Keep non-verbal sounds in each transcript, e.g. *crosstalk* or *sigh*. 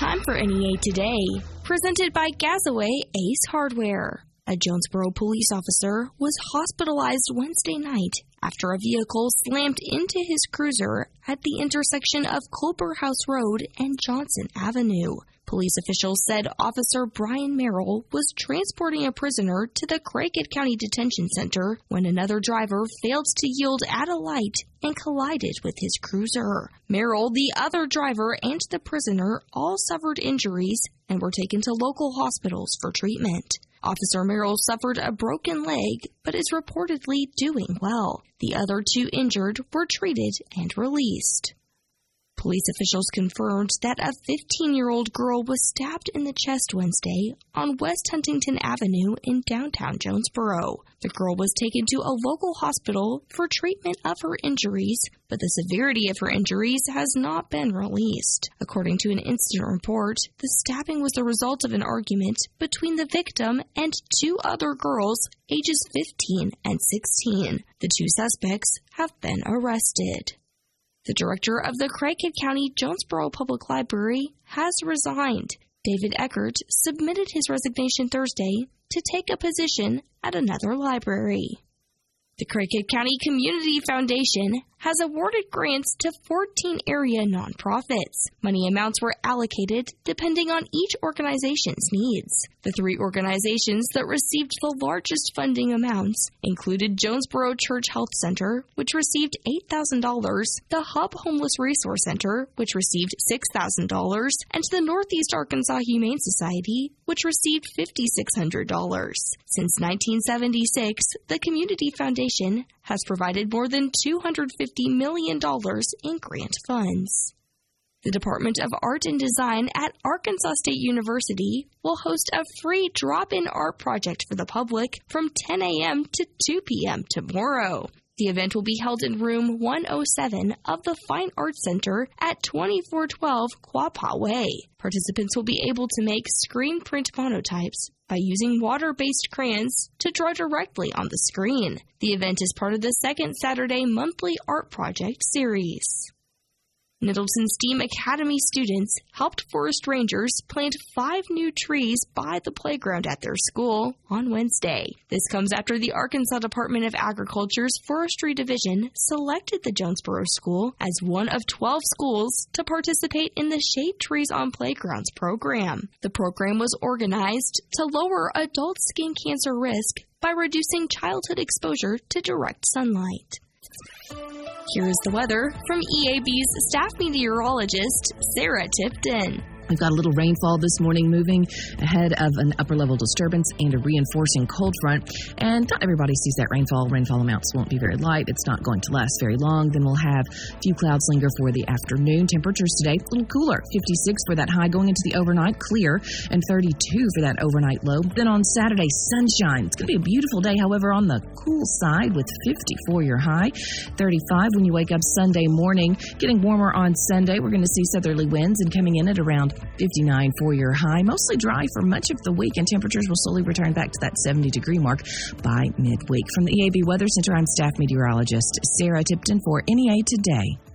Time for NEA Today, presented by Gazaway Ace Hardware. A Jonesboro police officer was hospitalized Wednesday night after a vehicle slammed into his cruiser at the intersection of Culberhouse Road and Johnson Avenue. Police officials said Officer Brian Merrill was transporting a prisoner to the Craighead County Detention Center when another driver failed to yield at a light and collided with his cruiser. Merrill, the other driver, and the prisoner all suffered injuries and were taken to local hospitals for treatment. Officer Merrill suffered a broken leg, but is reportedly doing well. The other two injured were treated and released. Police officials confirmed that a 15 year old girl was stabbed in the chest Wednesday on West Huntington Avenue in downtown Jonesboro. The girl was taken to a local hospital for treatment of her injuries, but the severity of her injuries has not been released. According to an incident report, the stabbing was the result of an argument between the victim and two other girls ages 15 and 16. The two suspects have been arrested. The director of the Craighead County Jonesboro Public Library has resigned. David Eckert submitted his resignation Thursday to take a position at another library. The Craighead County Community Foundation has awarded grants to 14 area nonprofits. Money amounts were allocated depending on each organization's needs. The three organizations that received the largest funding amounts included Jonesboro Church Health Center, which received $8,000, the Hub Homeless Resource Center, which received $6,000, and the Northeast Arkansas Humane Society, which received $5,600. Since 1976, the Community Foundation has provided more than $250 million in grant funds. The Department of Art and Design at Arkansas State University will host a free drop in art project for the public from 10 a.m. to 2 p.m. tomorrow. The event will be held in room 107 of the Fine Arts Center at 2412 Quapaw Way. Participants will be able to make screen print monotypes by using water based crayons to draw directly on the screen. The event is part of the second Saturday monthly art project series. Middleton STEAM Academy students helped forest rangers plant five new trees by the playground at their school on Wednesday. This comes after the Arkansas Department of Agriculture's Forestry Division selected the Jonesboro School as one of 12 schools to participate in the Shade Trees on Playgrounds program. The program was organized to lower adult skin cancer risk by reducing childhood exposure to direct sunlight. Here is the weather from EAB's staff meteorologist, Sarah Tipton. We've got a little rainfall this morning moving ahead of an upper level disturbance and a reinforcing cold front. And not everybody sees that rainfall. Rainfall amounts won't be very light. It's not going to last very long. Then we'll have a few clouds linger for the afternoon. Temperatures today, a little cooler. 56 for that high going into the overnight, clear, and 32 for that overnight low. Then on Saturday, sunshine. It's going to be a beautiful day, however, on the cool side with 54 your high, 35 when you wake up Sunday morning. Getting warmer on Sunday. We're going to see southerly winds and coming in at around 59 for your high. Mostly dry for much of the week, and temperatures will slowly return back to that 70 degree mark by midweek. From the EAB Weather Center, I'm staff meteorologist Sarah Tipton for NEA Today.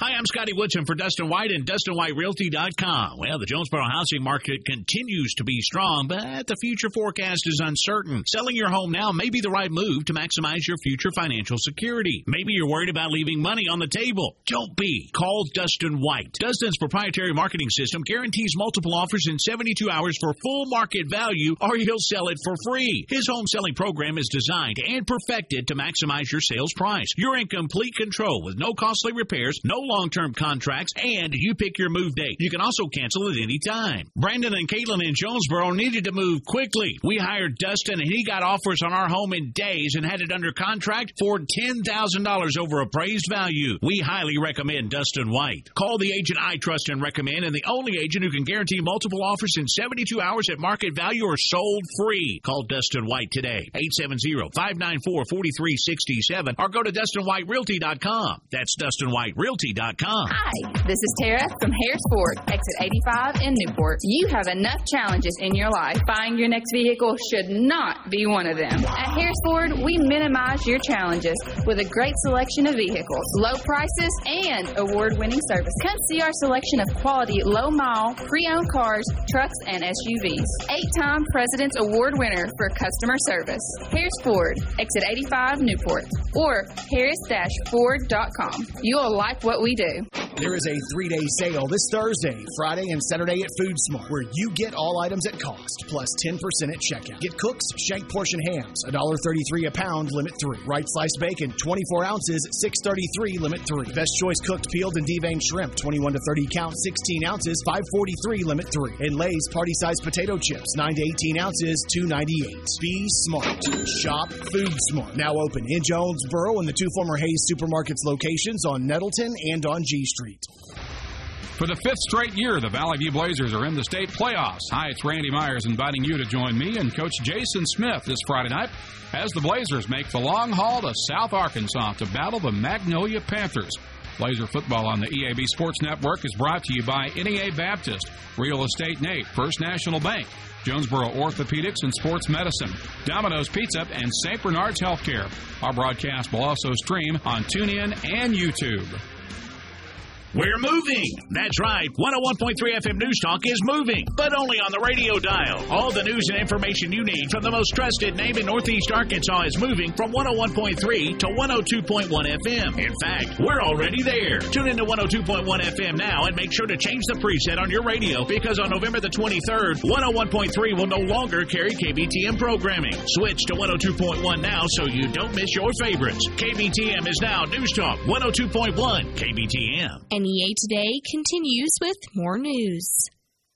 Hi, I'm Scotty Woodson for Dustin White and DustinWhiteRealty.com. Well, the Jonesboro housing market continues to be strong, but the future forecast is uncertain. Selling your home now may be the right move to maximize your future financial security. Maybe you're worried about leaving money on the table. Don't be. Call Dustin White. Dustin's proprietary marketing system guarantees multiple offers in 72 hours for full market value, or he'll sell it for free. His home selling program is designed and perfected to maximize your sales price. You're in complete control with no costly repairs, no long term contracts, and you pick your move date. You can also cancel at any time. Brandon and Caitlin in Jonesboro needed to move quickly. We hired Dustin, and he got offers on our home in days and had it under contract for $10,000 over appraised value. We highly recommend Dustin White. Call the agent I trust and recommend, and the only agent who can guarantee multiple offers in 72 hours at market value or sold free. Call Dustin White today, 870 594 4367, or go to DustinWhiteRealty.com. That's DustinWhiteRealty.com. Hi, this is Tara from Harris Ford, exit 85 in Newport. You have enough challenges in your life. Buying your next vehicle should not be one of them. At Harris Ford, we minimize your challenges with a great selection of vehicles, low prices, and award winning service. Come see our selection of quality, low mile, pre owned cars, trucks, and SUVs. Eight time President's Award winner for customer service. Harris Ford, exit 85 Newport, or harris-ford.com. You'll like what we do. There is a three day sale this Thursday, Friday, and Saturday at Food Smart, where you get all items at cost plus 10% at checkout. Get Cook's Shank Portion Hams, $1.33 a pound, limit 3. Wright Sliced Bacon, 24 ounces, $6.33, limit 3. Best Choice Cooked Peeled and Deveined Shrimp, 21 to 30 count, 16 ounces, 543, limit 3. And Lay's Party Size Potato Chips, 9 to 18 ounces, 298. Be smart. Shop Food Smart. Now open in Jonesboro and the two former Hayes Supermarkets locations on Nettleton and on G Street. For the fifth straight year, the Valley View Blazers are in the state playoffs. Hi, it's Randy Myers inviting you to join me and Coach Jason Smith this Friday night as the Blazers make the long haul to South Arkansas to battle the Magnolia Panthers. Blazer football on the EAB Sports Network is brought to you by NEA Baptist, Real Estate Nate, First National Bank, Jonesboro Orthopedics and Sports Medicine, Domino's Pizza, and St. Bernard's Healthcare. Our broadcast will also stream on TuneIn and YouTube. We're moving. That's right. 101.3 FM News Talk is moving, but only on the radio dial. All the news and information you need from the most trusted name in Northeast Arkansas is moving from 101.3 to 102.1 FM. In fact, we're already there. Tune in to 102.1 FM now and make sure to change the preset on your radio because on November the 23rd, 101.3 will no longer carry KBTM programming. Switch to 102.1 now so you don't miss your favorites. KBTM is now News Talk 102.1 KBTM. NEA Today continues with more news.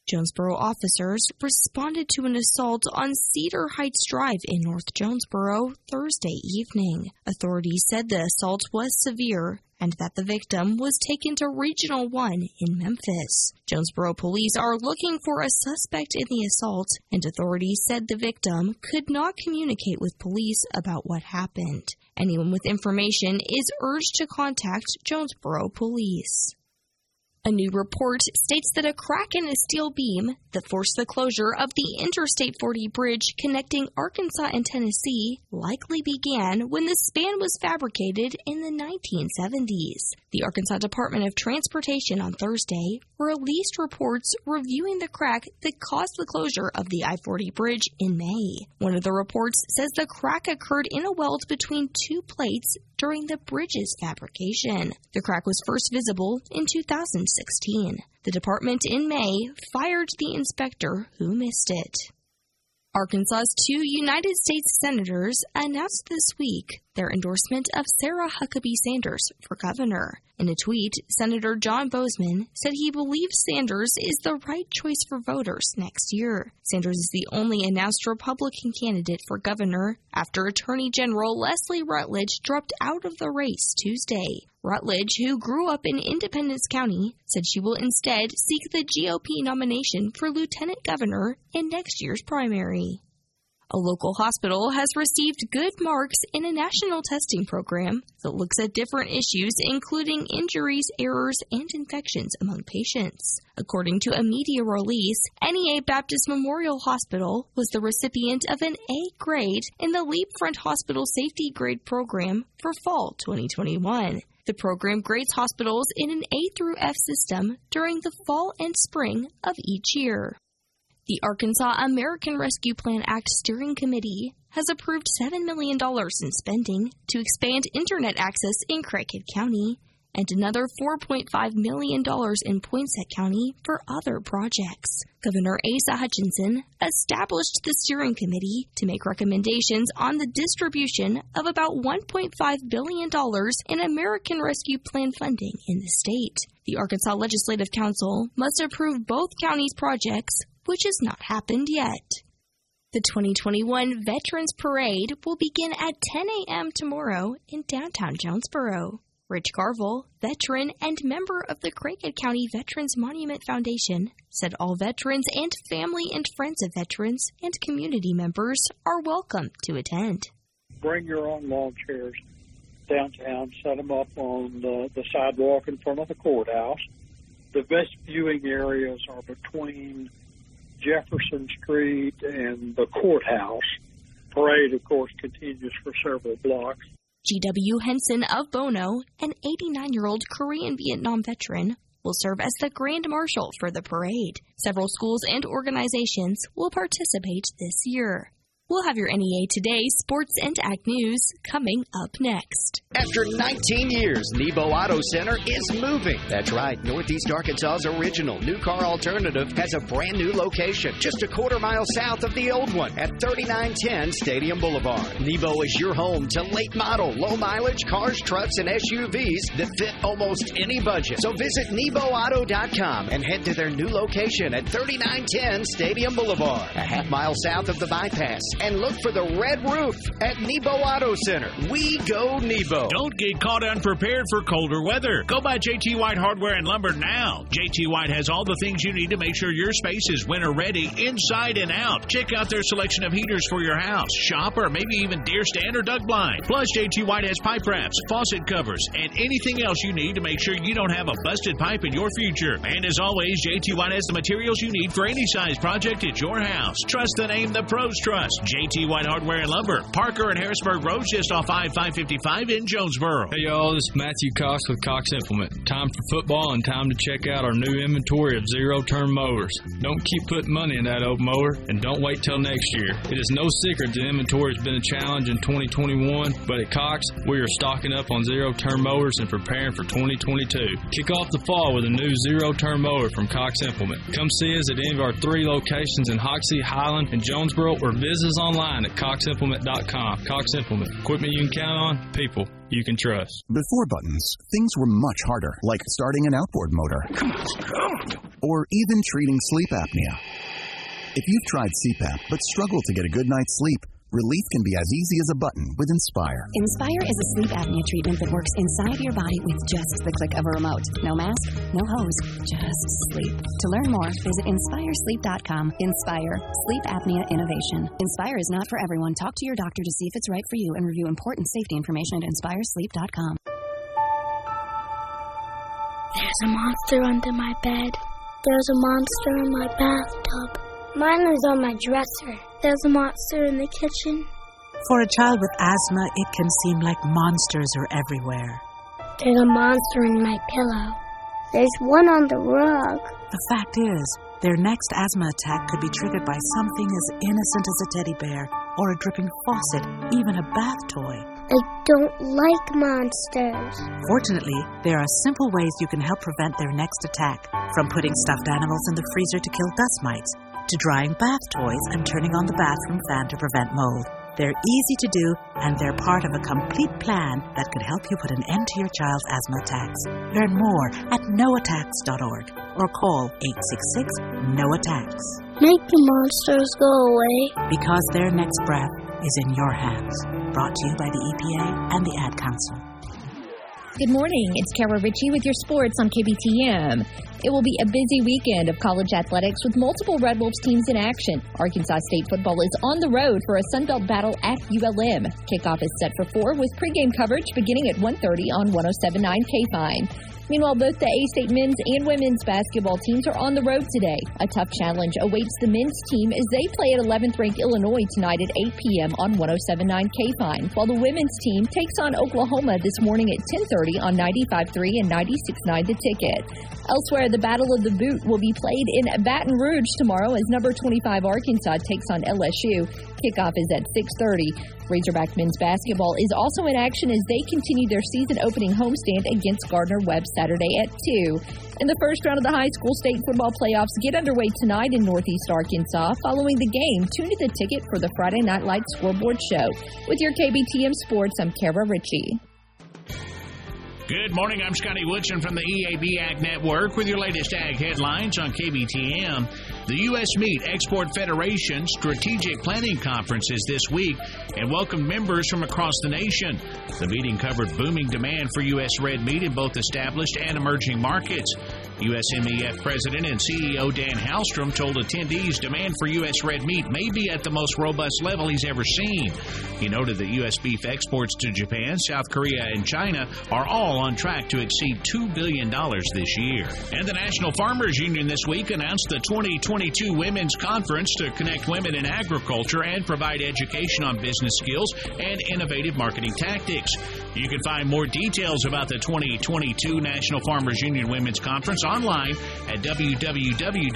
Jonesboro officers responded to an assault on Cedar Heights Drive in North Jonesboro Thursday evening. Authorities said the assault was severe and that the victim was taken to Regional 1 in Memphis. Jonesboro police are looking for a suspect in the assault, and authorities said the victim could not communicate with police about what happened. Anyone with information is urged to contact Jonesboro Police. A new report states that a crack in a steel beam that forced the closure of the Interstate 40 bridge connecting Arkansas and Tennessee likely began when the span was fabricated in the 1970s. The Arkansas Department of Transportation on Thursday released reports reviewing the crack that caused the closure of the I 40 bridge in May. One of the reports says the crack occurred in a weld between two plates during the bridge's fabrication. The crack was first visible in 2016. The department in May fired the inspector who missed it. Arkansas's two United States senators announced this week their endorsement of Sarah Huckabee Sanders for governor. In a tweet, Senator John Boozman said he believes Sanders is the right choice for voters next year. Sanders is the only announced Republican candidate for governor after Attorney General Leslie Rutledge dropped out of the race Tuesday. Rutledge, who grew up in Independence County, said she will instead seek the GOP nomination for lieutenant governor in next year's primary. A local hospital has received good marks in a national testing program that looks at different issues, including injuries, errors, and infections among patients. According to a media release, NEA Baptist Memorial Hospital was the recipient of an A grade in the Leap Front Hospital Safety Grade Program for fall 2021. The program grades hospitals in an A through F system during the fall and spring of each year. The Arkansas American Rescue Plan Act Steering Committee has approved $7 million in spending to expand internet access in Craighead County and another $4.5 million in Poinsett County for other projects. Governor Asa Hutchinson established the steering committee to make recommendations on the distribution of about $1.5 billion in American Rescue Plan funding in the state. The Arkansas Legislative Council must approve both counties' projects which has not happened yet. The 2021 Veterans Parade will begin at 10 a.m. tomorrow in downtown Jonesboro. Rich Carville, veteran and member of the Craighead County Veterans Monument Foundation, said all veterans and family and friends of veterans and community members are welcome to attend. Bring your own lawn chairs downtown, set them up on the, the sidewalk in front of the courthouse. The best viewing areas are between Jefferson Street and the courthouse. Parade, of course, continues for several blocks. G.W. Henson of Bono, an 89 year old Korean Vietnam veteran, will serve as the Grand Marshal for the parade. Several schools and organizations will participate this year. We'll have your NEA Today sports and ag news coming up next. After 19 years, Nebo Auto Center is moving. That's right. Northeast Arkansas's original new car alternative has a brand new location just a quarter mile south of the old one at 3910 Stadium Boulevard. Nebo is your home to late model, low mileage cars, trucks, and SUVs that fit almost any budget. So visit NeboAuto.com and head to their new location at 3910 Stadium Boulevard, a half mile south of the bypass and look for the red roof at Nebo Auto Center. We go Nebo. Don't get caught unprepared for colder weather. Go by JT White Hardware and Lumber now. JT White has all the things you need to make sure your space is winter ready inside and out. Check out their selection of heaters for your house, shop, or maybe even deer stand or duck blind. Plus, JT White has pipe wraps, faucet covers, and anything else you need to make sure you don't have a busted pipe in your future. And as always, JT White has the materials you need for any size project at your house. Trust the name the pros trust. JT White Hardware and Lumber, Parker and Harrisburg Road, just off I 555 in Jonesboro. Hey, y'all, this is Matthew Cox with Cox Implement. Time for football and time to check out our new inventory of zero turn mowers. Don't keep putting money in that old mower and don't wait till next year. It is no secret that inventory has been a challenge in 2021, but at Cox, we are stocking up on zero turn mowers and preparing for 2022. Kick off the fall with a new zero turn mower from Cox Implement. Come see us at any of our three locations in Hoxie, Highland, and Jonesboro or visit us online at coximplement.com. Cox Implement, equipment you can count on, people you can trust. Before buttons, things were much harder, like starting an outboard motor. Or even treating sleep apnea. If you've tried CPAP but struggled to get a good night's sleep, relief can be as easy as a button with Inspire. Inspire is a sleep apnea treatment that works inside your body with just the click of a remote. No mask, no hose, just sleep. To learn more, visit inspiresleep.com. Inspire, sleep apnea innovation. Inspire is not for everyone. Talk to your doctor to see if it's right for you and review important safety information at inspiresleep.com. There's a monster under my bed. There's a monster in my bathtub. Mine is on my dresser. There's a monster in the kitchen. For a child with asthma, it can seem like monsters are everywhere. There's a monster in my pillow. There's one on the rug. The fact is, their next asthma attack could be triggered by something as innocent as a teddy bear, or a dripping faucet, even a bath toy. I don't like monsters. Fortunately, there are simple ways you can help prevent their next attack, from putting stuffed animals in the freezer to kill dust mites, to drying bath toys and turning on the bathroom fan to prevent mold. They're easy to do, and they're part of a complete plan that could help you put an end to your child's asthma attacks. Learn more at noattacks.org or call 866 No Attacks. Make the monsters go away. Because their next breath is in your hands. Brought to you by the EPA and the Ad Council. Good morning. It's Kara Ritchie with your sports on KBTM. It will be a busy weekend of college athletics with multiple Red Wolves teams in action. Arkansas State football is on the road for a Sunbelt battle at ULM. Kickoff is set for 4 with pregame coverage beginning at 1.30 on 107.9 KFIN. Meanwhile, both the A State men's and women's basketball teams are on the road today. A tough challenge awaits the men's team as they play at 11th ranked Illinois tonight at 8 p.m. on 107.9 KFIN, while the women's team takes on Oklahoma this morning at 10:30 on 95.3 and 96.9 The Ticket. Elsewhere, the Battle of the Boot will be played in Baton Rouge tomorrow as number 25 Arkansas takes on LSU. Kickoff is at 6:30. Razorback men's basketball is also in action as they continue their season opening homestand against Gardner Webb Saturday at 2. And the first round of the high school state football playoffs get underway tonight in Northeast Arkansas. Following the game, tune to the ticket for the Friday Night Lights scoreboard show. With your KBTM Sports, I'm Kara Ritchie. Good morning. I'm Scotty Woodson from the EAB Ag Network with your latest ag headlines on KBTM. The U.S. Meat Export Federation Strategic Planning Conference is this week and welcomed members from across the nation. The meeting covered booming demand for U.S. red meat in both established and emerging markets. USMEF President and CEO Dan Halstrom told attendees demand for U.S. red meat may be at the most robust level he's ever seen. He noted that U.S. beef exports to Japan, South Korea, and China are all on track to exceed $2 billion this year. And the National Farmers Union this week announced the 2022 Women's Conference to connect women in agriculture and provide education on business skills and innovative marketing tactics. You can find more details about the 2022 National Farmers Union Women's Conference online at www.nfu.org.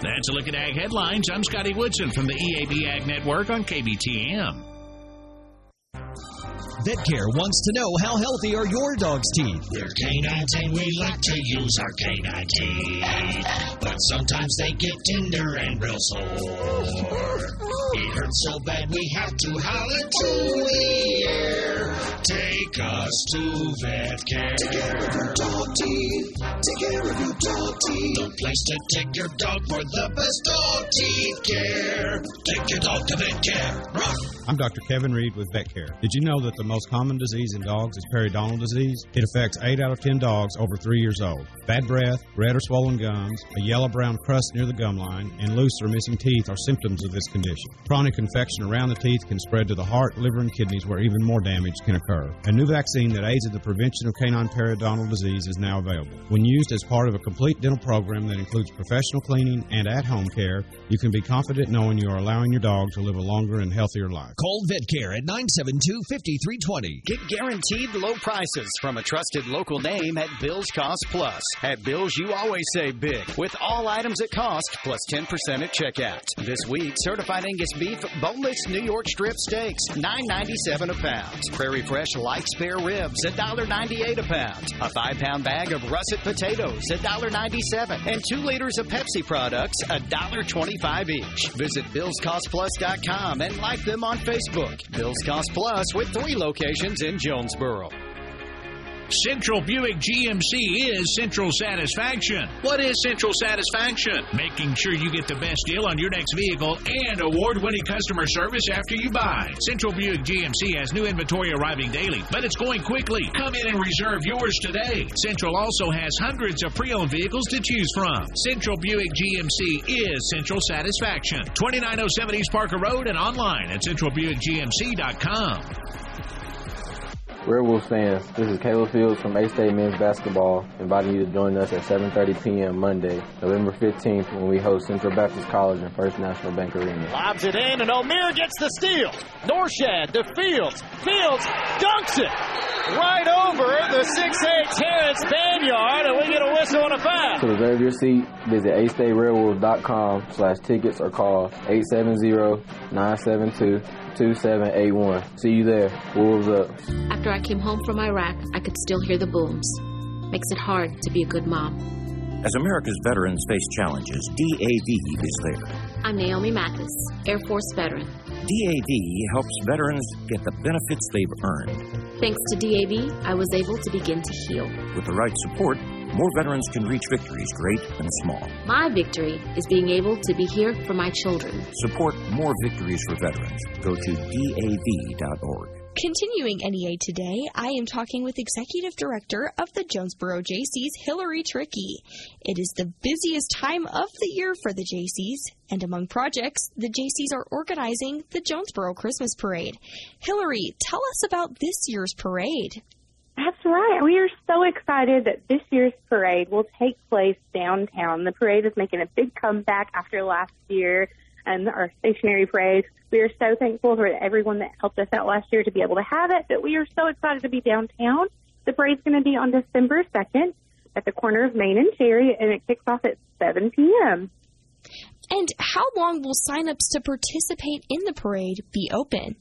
That's a look at Ag Headlines. I'm Scotty Woodson from the EAB Ag Network on KBTM. VetCare wants to know how healthy are your dog's teeth. They're canines and we like to use our canine teeth. But sometimes they get tender and real sore. It hurts so bad we have to holler to the air. Take us to VetCare. Take care of your dog teeth. Take care of your dog teeth. The place to take your dog for the best dog teeth care. Take your dog to VetCare. Rock. I'm Dr. Kevin Reed with VetCare. Did you know that the most common disease in dogs is periodontal disease? It affects 8 out of 10 dogs over 3 years old. Bad breath, red or swollen gums, a yellow brown crust near the gum line, and loose or missing teeth are symptoms of this condition. Chronic infection around the teeth can spread to the heart, liver, and kidneys where even more damage can occur. A new vaccine that aids in the prevention of canine periodontal disease is now available. When used as part of a complete dental program that includes professional cleaning and at home care, you can be confident knowing you are allowing your dog to live a longer and healthier life. Call VetCare at 972 5320. Get guaranteed low prices from a trusted local name at Bill's Cost Plus. At Bill's, you always save big with all items at cost plus 10% at checkout. This week, certified Angus beef boneless New York strip steaks, $9.97 a pound. Prairie Fresh light spare ribs, $1.98 a pound. A five pound bag of russet potatoes, $1.97. And two liters of Pepsi products, $1.25 each. Visit BillsCostPlus.com and like them on Facebook. Bill's Cost Plus with three locations in Jonesboro. Central Buick GMC is Central Satisfaction. What is Central Satisfaction? Making sure you get the best deal on your next vehicle and award winning customer service after you buy. Central Buick GMC has new inventory arriving daily, but it's going quickly. Come in and reserve yours today. Central also has hundreds of pre owned vehicles to choose from. Central Buick GMC is Central Satisfaction. 2907 East Parker Road and online at centralbuickgmc.com. Werewolf fans, this is Caleb Fields from A-State Men's Basketball, inviting you to join us at 7.30 p.m. Monday, November 15th, when we host Central Baptist College in First National Bank Arena. Lobs it in, and Omier gets the steal. Norchad to Fields. Fields dunks it right over the 6'8 Terrence Banyard, and we get a whistle and a foul. To reserve your seat, visit astateredwolves.com slash tickets or call 870-972-2781. See you there. Wolves up. After I came home from Iraq, I could still hear the booms. Makes it hard to be a good mom. As America's veterans face challenges, DAV is there. I'm Naomi Mathis, Air Force veteran. DAV helps veterans get the benefits they've earned. Thanks to DAV, I was able to begin to heal. With the right support, more veterans can reach victories great and small. My victory is being able to be here for my children. Support more victories for veterans. Go to DAV.org. Continuing NEA today, I am talking with Executive Director of the Jonesboro JCs, Hillary Trickey. It is the busiest time of the year for the JCs, and among projects, the JCs are organizing the Jonesboro Christmas Parade. Hillary, tell us about this year's parade. That's right. We are so excited that this year's parade will take place downtown. The parade is making a big comeback after last year and our stationary parade. We are so thankful for everyone that helped us out last year to be able to have it, but we are so excited to be downtown. The parade's going to be on December 2nd at the corner of Main and Cherry, and it kicks off at 7 p.m. And how long will sign-ups to participate in the parade be open?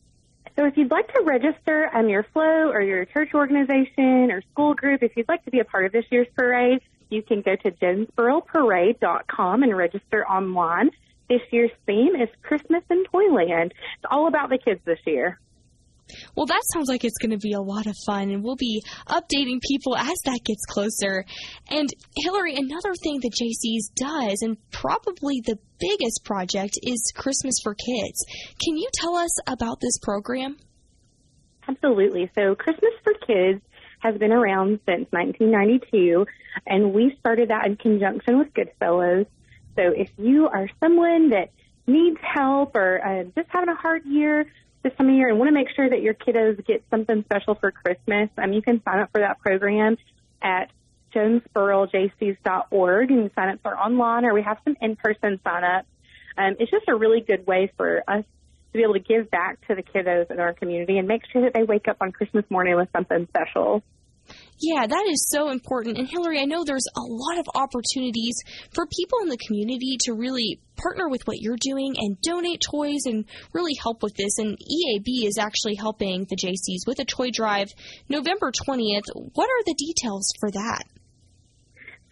So if you'd like to register on your flow or your church organization or school group, if you'd like to be a part of this year's parade, you can go to jonesboroparade.com and register online. This year's theme is Christmas in Toyland. It's all about the kids this year. Well, that sounds like it's going to be a lot of fun, and we'll be updating people as that gets closer. And Hillary, another thing that JC's does, and probably the biggest project, is Christmas for Kids. Can you tell us about this program? Absolutely. So, Christmas for Kids has been around since 1992, and we started that in conjunction with Goodfellows. So if you are someone that needs help or uh, just having a hard year this time of year and want to make sure that your kiddos get something special for Christmas, um, you can sign up for that program at jonesborojcs.org and sign up for online or we have some in-person sign-ups. Um, it's just a really good way for us to be able to give back to the kiddos in our community and make sure that they wake up on Christmas morning with something special. Yeah, that is so important. And Hillary, I know there's a lot of opportunities for people in the community to really partner with what you're doing and donate toys and really help with this. And EAB is actually helping the JCs with a toy drive November 20th. What are the details for that?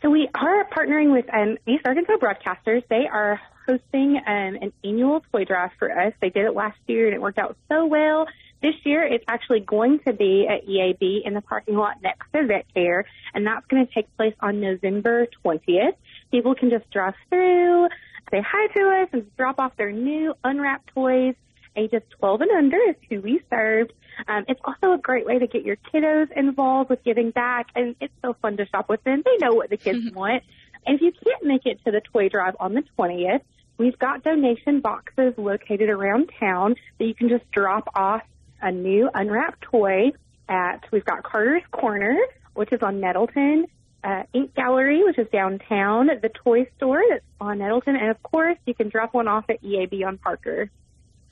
So we are partnering with um, East Arkansas Broadcasters. They are hosting um, an annual toy drive for us. They did it last year and it worked out so well. This year, it's actually going to be at EAB in the parking lot next to Vet Care, and that's going to take place on November 20th. People can just drive through, say hi to us, and drop off their new unwrapped toys. Ages 12 and under is who we serve. Um, it's also a great way to get your kiddos involved with giving back, and it's so fun to shop with them. They know what the kids *laughs* want. And if you can't make it to the toy drive on the 20th, we've got donation boxes located around town that you can just drop off a new unwrapped toy at, we've got Carter's Corner, which is on Nettleton, uh, Ink Gallery, which is downtown, the toy store that's on Nettleton, and of course, you can drop one off at EAB on Parker.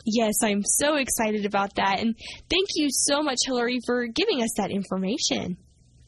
Yes, I'm so excited about that. And thank you so much, Hillary, for giving us that information.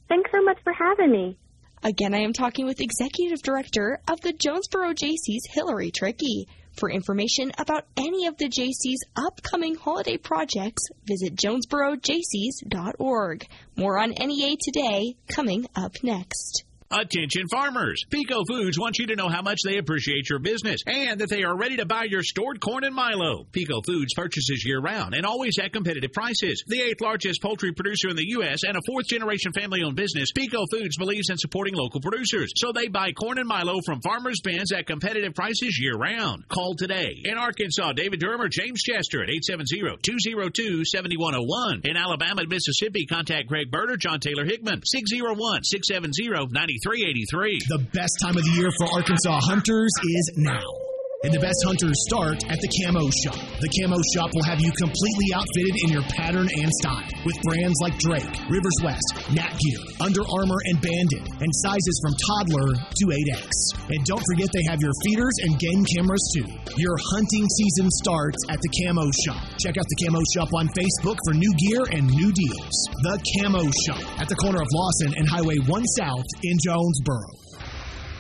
Thanks so much for having me. Again, I am talking with Executive Director of the Jonesboro JCs, Hillary Trickey. For information about any of the JC's upcoming holiday projects, visit jonesborojcs.org. More on NEA today, coming up next. Attention farmers! Peco Foods wants you to know how much they appreciate your business and that they are ready to buy your stored corn and Milo. Peco Foods purchases year round and always at competitive prices. The eighth largest poultry producer in the U.S. and a fourth generation family owned business, Peco Foods believes in supporting local producers. So they buy corn and Milo from farmers' bins at competitive prices year round. Call today. In Arkansas, David Durham or James Chester at 870-202-7101. In Alabama and Mississippi, contact Greg Bird or John Taylor Hickman. 601-670-90 the best time of the year for Arkansas hunters is now. And the best hunters start at the Camo Shop. The Camo Shop will have you completely outfitted in your pattern and style with brands like Drake, Rivers West, Nat Gear, Under Armour, and Bandit, and sizes from toddler to 8X. And don't forget they have your feeders and game cameras too. Your hunting season starts at the Camo Shop. Check out the Camo Shop on Facebook for new gear and new deals. The Camo Shop at the corner of Lawson and Highway 1 South in Jonesboro.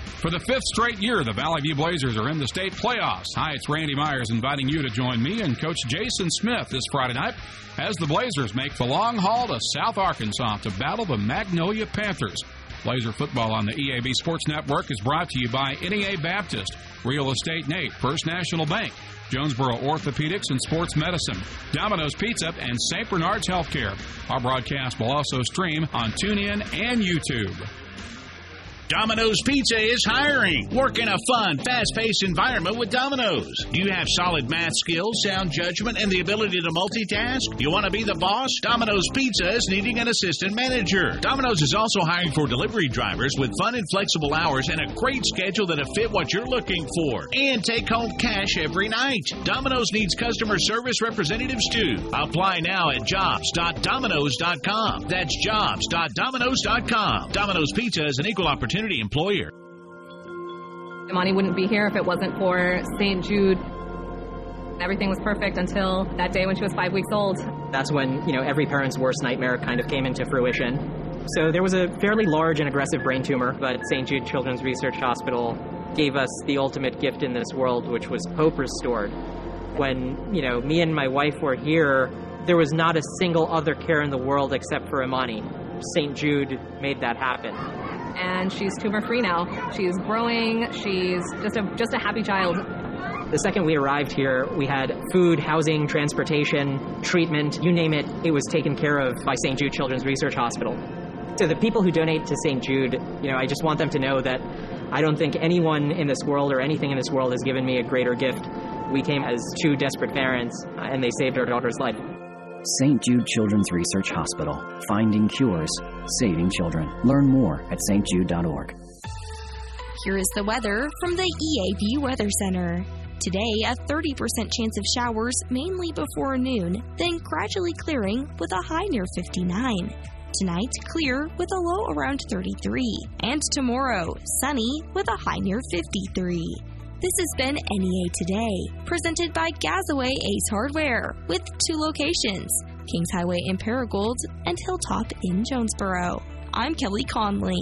For the fifth straight year, the Valley View Blazers are in the state playoffs. Hi, it's Randy Myers inviting you to join me and Coach Jason Smith this Friday night as the Blazers make the long haul to South Arkansas to battle the Magnolia Panthers. Blazer football on the EAB Sports Network is brought to you by NEA Baptist, Real Estate Nate, First National Bank, Jonesboro Orthopedics and Sports Medicine, Domino's Pizza, and St. Bernard's Healthcare. Our broadcast will also stream on TuneIn and YouTube. Domino's Pizza is hiring. Work in a fun, fast paced environment with Domino's. Do you have solid math skills, sound judgment, and the ability to multitask? You want to be the boss? Domino's Pizza is needing an assistant manager. Domino's is also hiring for delivery drivers with fun and flexible hours and a great schedule that'll fit what you're looking for. And take home cash every night. Domino's needs customer service representatives too. Apply now at jobs.domino's.com. That's jobs.domino's.com. Domino's Pizza is an equal opportunity opportunity employer. Imani wouldn't be here if it wasn't for St. Jude. Everything was perfect until that day when she was five weeks old. That's when, you know, every parent's worst nightmare kind of came into fruition. So there was a fairly large and aggressive brain tumor, but St. Jude Children's Research Hospital gave us the ultimate gift in this world, which was hope restored. When, you know, me and my wife were here, there was not a single other care in the world except for Imani. St. Jude made that happen and she's tumor free now. She's growing. She's just a just a happy child. The second we arrived here, we had food, housing, transportation, treatment, you name it, it was taken care of by St. Jude Children's Research Hospital. To the people who donate to St. Jude, you know, I just want them to know that I don't think anyone in this world or anything in this world has given me a greater gift. We came as two desperate parents, and they saved our daughter's life. St. Jude Children's Research Hospital. Finding cures, saving children. Learn more at stjude.org. Here is the weather from the EAB Weather Center. Today, a 30% chance of showers mainly before noon, then gradually clearing with a high near 59. Tonight, clear with a low around 33. And tomorrow, sunny with a high near 53. This has been NEA Today, presented by Gazaway Ace Hardware, with two locations Kings Highway in Paragould and Hilltop in Jonesboro. I'm Kelly Conley.